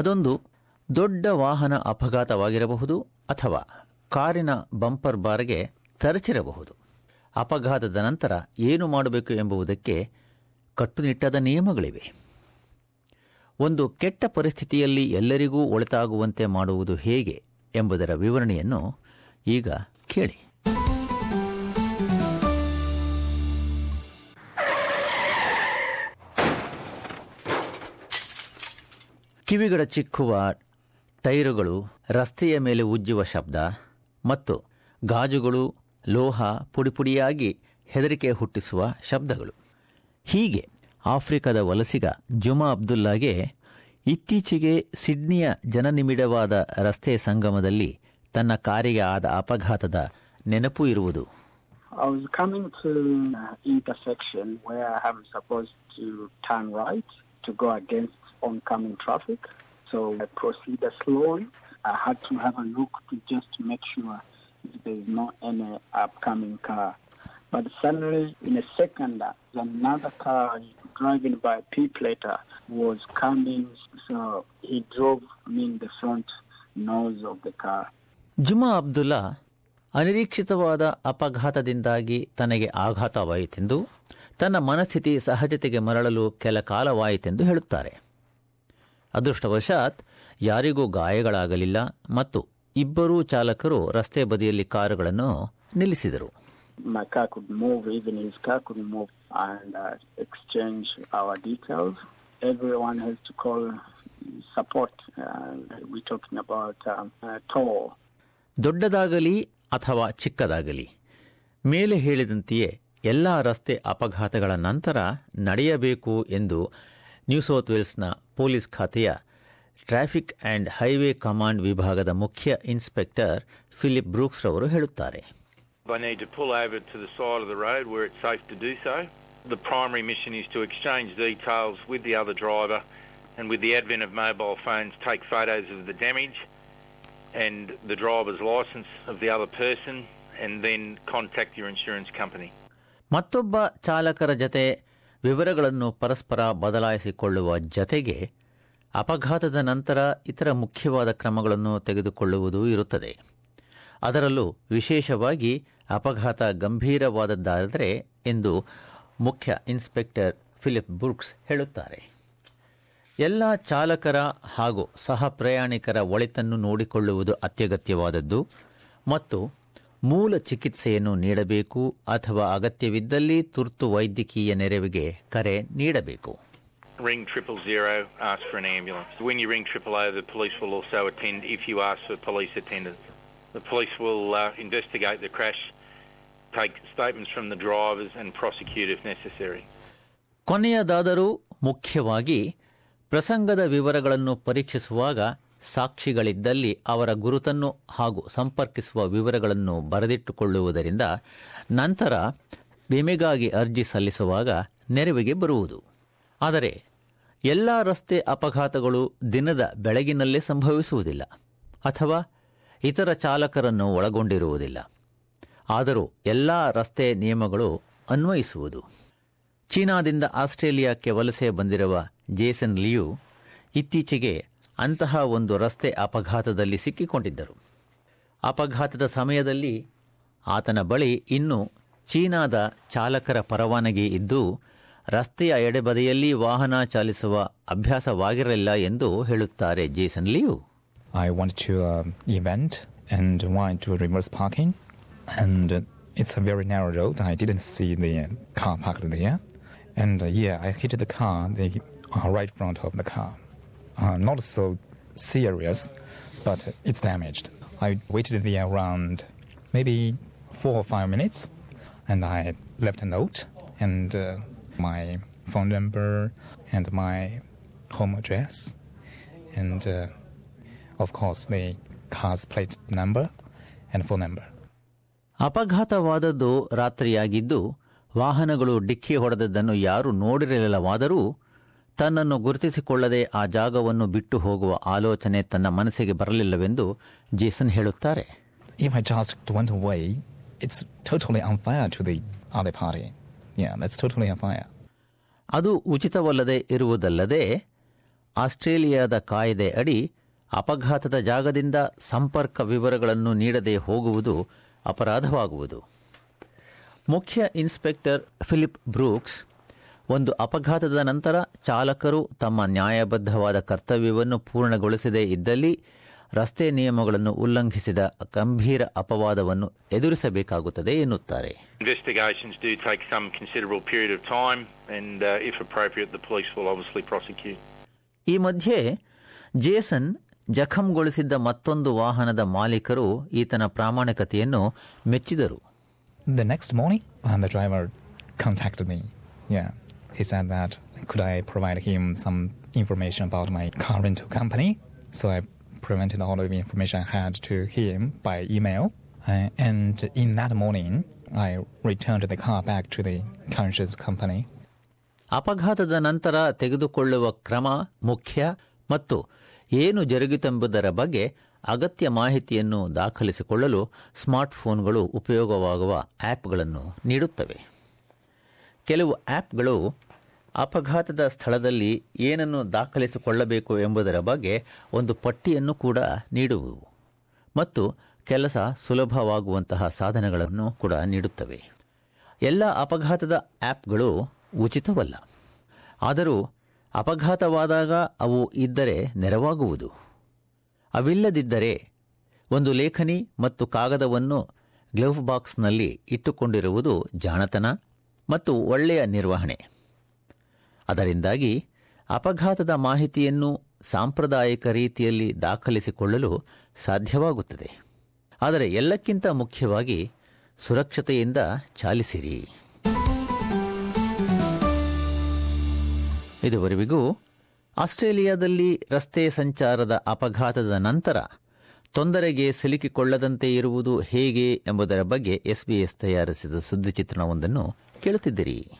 ಅದೊಂದು ದೊಡ್ಡ ವಾಹನ ಅಪಘಾತವಾಗಿರಬಹುದು ಅಥವಾ ಕಾರಿನ ಬಂಪರ್ ಬಾರ್ಗೆ ತರಚಿರಬಹುದು. ಅಪಘಾತದ ನಂತರ ಏನು ಮಾಡಬೇಕು ಎಂಬುದಕ್ಕೆ ಕಟ್ಟುನಿಟ್ಟಾದ ನಿಯಮಗಳಿವೆ. ಒಂದು ಕೆಟ್ಟ ಪರಿಸ್ಥಿತಿಯಲ್ಲಿ ಎಲ್ಲರಿಗೂ ಒಳಿತಾಗುವಂತೆ ಮಾಡುವುದು ಹೇಗೆ ಎಂಬುದರ ವಿವರಣೆಯನ್ನು ಈಗ ಕೇಳಿ. ಕಿವಿಗಡ ಚಿಕ್ಕುವ ಟೈರುಗಳು ರಸ್ತೆಯ ಮೇಲೆ ಉಜ್ಜುವ ಶಬ್ದ ಮತ್ತು ಗಾಜುಗಳು ಲೋಹ ಪುಡಿಪುಡಿಯಾಗಿ ಹೆದರಿಕೆ ಹುಟ್ಟಿಸುವ ಶಬ್ದಗಳು. ಹೀಗೆ ಆಫ್ರಿಕಾದ ವಲಸಿಗ ಜುಮಾ ಅಬ್ದುಲ್ಲಾಗೆ ಇತ್ತೀಚೆಗೆ ಸಿಡ್ನಿಯ ಜನನಿಮಿಡವಾದ ರಸ್ತೆ ಸಂಗಮದಲ್ಲಿ ತನ್ನ ಕಾರಿಗೆ ಆದ ಅಪಘಾತದ ನೆನಪು ಇರುವುದು. Oncoming traffic. So I proceeded slowly. I had to have a look to just make sure there is not any upcoming car. But suddenly, in a second, uh, another car driving by P plater was coming. So he drove me in the front nose of the car. ಜುಮಾ ಅಬ್ದುಲ್ಲಾ ಅನಿರೀಕ್ಷಿತವಾದ ಅಪಘಾತದಿಂದಾಗಿ ತನಗೆ ಆಘಾತವಾಯಿತೆಂದು ತನ್ನ ಮನಸ್ಥಿತಿ ಸಹಜತೆಗೆ ಮರಳಲು ಕೆಲ ಕಾಲವಾಯಿತೆಂದು ಹೇಳುತ್ತಾರೆ ಅದೃಷ್ಟವಶಾತ್ ಯಾರಿಗೂ ಗಾಯಗಳಾಗಲಿಲ್ಲ ಮತ್ತು ಇಬ್ಬರೂ ಚಾಲಕರು ರಸ್ತೆ ಬದಿಯಲ್ಲಿ ಕಾರುಗಳನ್ನು ನಿಲ್ಲಿಸಿದರು My car could move, even his car could move, and uh, exchange our details. Everyone has to call support. And we're talking about um, uh, toll. ದೊಡ್ಡದಾಗಲಿ ಅಥವಾ ಚಿಕ್ಕದಾಗಲಿ ಮೇಲೆ ಹೇಳಿದಂತೆಯೇ ಎಲ್ಲ ರಸ್ತೆ ಅಪಘಾತಗಳ ನಂತರ ನಡೆಯಬೇಕು ಎಂದು ನ್ಯೂ ಸೌತ್ ವೇಲ್ಸ್ನ ಪೊಲೀಸ್ ಖಾತೆಯ ಟ್ರಾಫಿಕ್ ಆ್ಯಂಡ್ ಹೈವೇ ಕಮಾಂಡ್ ವಿಭಾಗದ ಮುಖ್ಯ ಇನ್ಸ್ಪೆಕ್ಟರ್ ಫಿಲಿಪ್ ಬ್ರೂಕ್ಸ್ ರವರು ಹೇಳುತ್ತಾರೆ. The primary mission is to exchange details with the other driver and with the advent of mobile phones take photos of the damage and the driver's license of the other person and then contact your insurance company. ಮತ್ತೊಬ್ಬ ಚಾಲಕರ ಜತೆ ವಿವರಗಳನ್ನು ಪರಸ್ಪರ ಬದಲಾಯಿಸಿಕೊಳ್ಳುವ ಜತೆಗೆ ಅಪಘಾತದ ನಂತರ ಇತರ ಮುಖ್ಯವಾದ ಕ್ರಮಗಳನ್ನು ತೆಗೆದುಕೊಳ್ಳುವುದೂ ಇರುತ್ತದೆ. ಅದರಲ್ಲೂ ವಿಶೇಷವಾಗಿ ಅಪಘಾತ ಗಂಭೀರವಾದದ್ದಾದರೆ ಎಂದು ಮುಖ್ಯ ಇನ್ಸ್ಪೆಕ್ಟರ್ ಫಿಲಿಪ್ ಬುರ್ಕ್ಸ್ ಹೇಳುತ್ತಾರೆ. ಎಲ್ಲ ಚಾಲಕರ ಹಾಗೂ ಸಹ ಪ್ರಯಾಣಿಕರ ಒಳಿತನ್ನು ನೋಡಿಕೊಳ್ಳುವುದು ಅತ್ಯಗತ್ಯವಾದದ್ದು ಮತ್ತು ಮೂಲ ಚಿಕಿತ್ಸೆಯನ್ನು ನೀಡಬೇಕು ಅಥವಾ ಅಗತ್ಯವಿದ್ದಲ್ಲಿ ತುರ್ತು ವೈದ್ಯಕೀಯ ನೆರವಿಗೆ ಕರೆ ನೀಡಬೇಕು Ring triple zero, ask for an ambulance. When you ring triple O, the police will also attend if you ask for police attendance. The police will uh, investigate the crash, take statements from the drivers and prosecute if necessary. ಕೊನೆಯದಾದರೂ ಮುಖ್ಯವಾಗಿ ಪ್ರಸಂಗದ ವಿವರಗಳನ್ನು ಪರೀಕ್ಷಿಸುವಾಗ ಸಾಕ್ಷಿಗಳಿದ್ದಲ್ಲಿ ಅವರ ಗುರುತನ್ನು ಹಾಗೂ ಸಂಪರ್ಕಿಸುವ ವಿವರಗಳನ್ನು ಬರೆದಿಟ್ಟುಕೊಳ್ಳುವುದರಿಂದ ನಂತರ ವಿಮೆಗಾಗಿ ಅರ್ಜಿ ಸಲ್ಲಿಸುವಾಗ ನೆರವಿಗೆ ಬರುವುದು. ಆದರೆ ಎಲ್ಲ ರಸ್ತೆ ಅಪಘಾತಗಳು ದಿನದ ಬೆಳಗಿನಲ್ಲೇ ಸಂಭವಿಸುವುದಿಲ್ಲ ಅಥವಾ ಇತರ ಚಾಲಕರನ್ನು ಒಳಗೊಂಡಿರುವುದಿಲ್ಲ. ಆದರೂ ಎಲ್ಲ ರಸ್ತೆ ನಿಯಮಗಳು ಅನ್ವಯಿಸುವುದು. ಚೀನಾದಿಂದ ಆಸ್ಟ್ರೇಲಿಯಾಕ್ಕೆ ವಲಸೆ ಬಂದಿರುವ ಜೇಸನ್ ಲಿಯು ಇತ್ತೀಚೆಗೆ ಅಂತಹ ಒಂದು ರಸ್ತೆ ಅಪಘಾತದಲ್ಲಿ ಸಿಕ್ಕಿಕೊಂಡಿದ್ದರು. ಅಪಘಾತದ ಸಮಯದಲ್ಲಿ ಆತನ ಬಳಿ ಇನ್ನು ಚೀನಾದ ಚಾಲಕರ ಪರವಾನಗಿ ಇದ್ದು, ರಸ್ತೆಯ ಎಡೆಬದೆಯಲ್ಲಿ ವಾಹನ ಚಾಲಿಸುವ ಅಭ್ಯಾಸವಾಗಿರಲಿಲ್ಲ ಎಂದು ಹೇಳುತ್ತಾರೆ Jason Liu. I want to event and want to reverse parking and it's a very narrow road I didn't see the car parked there and yeah I hit the car the right front of the car Uh, not so serious, but it's damaged. I waited there around maybe four or five minutes, and I left a note and uh, my phone number and my home address, and uh, of course the car's plate number and phone number. ಅಪಘಾತವಾದದ್ದು ರಾತ್ರಿಯಾಗಿದ್ದು ವಾಹನಗಳು ಡಿಕ್ಕಿ ಹೊಡೆದದ್ದನ್ನು ಯಾರೂ ನೋಡಿರಲಿಲ್ಲವಾದರೂ ತನ್ನನ್ನು ಗುರುತಿಸಿಕೊಳ್ಳದೆ ಆ ಜಾಗವನ್ನು ಬಿಟ್ಟು ಹೋಗುವ ಆಲೋಚನೆ ತನ್ನ ಮನಸ್ಸಿಗೆ ಬರಲಿಲ್ಲವೆಂದು ಜೇಸನ್ ಹೇಳುತ್ತಾರೆ. ಅದು ಉಚಿತವಲ್ಲದೆ ಇರುವುದಲ್ಲದೆ ಆಸ್ಟ್ರೇಲಿಯಾದ ಕಾಯ್ದೆ ಅಡಿ ಅಪಘಾತದ ಜಾಗದಿಂದ ಸಂಪರ್ಕ ವಿವರಗಳನ್ನು ನೀಡದೆ ಹೋಗುವುದು ಅಪರಾಧವಾಗುವುದು. ಮುಖ್ಯ ಇನ್ಸ್ಪೆಕ್ಟರ್ ಫಿಲಿಪ್ ಬ್ರೂಕ್ಸ್ ಒಂದು ಅಪಘಾತದ ನಂತರ ಚಾಲಕರು ತಮ್ಮ ನ್ಯಾಯಬದ್ಧವಾದ ಕರ್ತವ್ಯವನ್ನು ಪೂರ್ಣಗೊಳಿಸದೇ ಇದ್ದಲ್ಲಿ ರಸ್ತೆ ನಿಯಮಗಳನ್ನು ಉಲ್ಲಂಘಿಸಿದ ಗಂಭೀರ ಅಪವಾದವನ್ನು ಎದುರಿಸಬೇಕಾಗುತ್ತದೆ ಎನ್ನುತ್ತಾರೆ. ಈ ಮಧ್ಯೆ ಜೇಸನ್ ಜಖಂಗೊಳಿಸಿದ್ದ ಮತ್ತೊಂದು ವಾಹನದ ಮಾಲೀಕರು ಈತನ ಪ್ರಾಮಾಣಿಕತೆಯನ್ನು ಮೆಚ್ಚಿದರು. The next morning on the driver yeah he said that could I provide him some information about my current company. So I presented all of the information I had to him by email. Uh, and in that morning, I returned the car back to the conscious company. ಅಪಘಾತದ ನಂತರ ತೆಗೆದುಕೊಳ್ಳುವ ಕ್ರಮ ಮುಖ್ಯ ಮತ್ತು ಏನು ಜರುಗಿತೆಂಬುದರ ಬಗ್ಗೆ ಅಗತ್ಯ ಮಾಹಿತಿಯನ್ನು ದಾಖಲಿಸಿಕೊಳ್ಳಲು ಸ್ಮಾರ್ಟ್ಫೋನ್ಗಳು ಉಪಯೋಗವಾಗುವ ಆ್ಯಪ್ಗಳನ್ನು ನೀಡುತ್ತವೆ ಕೆಲವು ಆ್ಯಪ್ಗಳು ಅಪಘಾತದ ಸ್ಥಳದಲ್ಲಿ ಏನನ್ನು ದಾಖಲಿಸಿಕೊಳ್ಳಬೇಕು ಎಂಬುದರ ಬಗ್ಗೆ ಒಂದು ಪಟ್ಟಿಯನ್ನು ಕೂಡ ನೀಡುವುವು ಮತ್ತು ಕೆಲಸ ಸುಲಭವಾಗುವಂತಹ ಸಾಧನಗಳನ್ನು ಕೂಡ ನೀಡುತ್ತವೆ. ಎಲ್ಲ ಅಪಘಾತದ ಆ್ಯಪ್ಗಳು ಉಚಿತವಲ್ಲ. ಆದರೂ ಅಪಘಾತವಾದಾಗ ಅವು ಇದ್ದರೆ ನೆರವಾಗುವುದು. ಅವಿಲ್ಲದಿದ್ದರೆ ಒಂದು ಲೇಖನಿ ಮತ್ತು ಕಾಗದವನ್ನು ಗ್ಲೌವ್ ಬಾಕ್ಸ್ನಲ್ಲಿ ಇಟ್ಟುಕೊಂಡಿರುವುದು ಜಾಣತನ ಮತ್ತು ಒಳ್ಳೆಯ ನಿರ್ವಹಣೆ. ಅದರಿಂದಾಗಿ ಅಪಘಾತದ ಮಾಹಿತಿಯನ್ನು ಸಾಂಪ್ರದಾಯಿಕ ರೀತಿಯಲ್ಲಿ ದಾಖಲಿಸಿಕೊಳ್ಳಲು ಸಾಧ್ಯವಾಗುತ್ತದೆ. ಆದರೆ ಎಲ್ಲಕ್ಕಿಂತ ಮುಖ್ಯವಾಗಿ ಸುರಕ್ಷತೆಯಿಂದ ಚಾಲಿಸಿರಿ. ಇದುವರೆಗೂ ಆಸ್ಟ್ರೇಲಿಯಾದಲ್ಲಿ ರಸ್ತೆ ಸಂಚಾರದ ಅಪಘಾತದ ನಂತರ ತೊಂದರೆಗೆ ಸಿಲುಕಿಕೊಳ್ಳದಂತೆ ಇರುವುದು ಹೇಗೆ ಎಂಬುದರ ಬಗ್ಗೆ ಎಸ್ಬಿಎಸ್ ತಯಾರಿಸಿದ ಸುದ್ದಿ ಚಿತ್ರಣವೊಂದನ್ನು ಕೇಳುತ್ತಿದ್ದಿರಿ.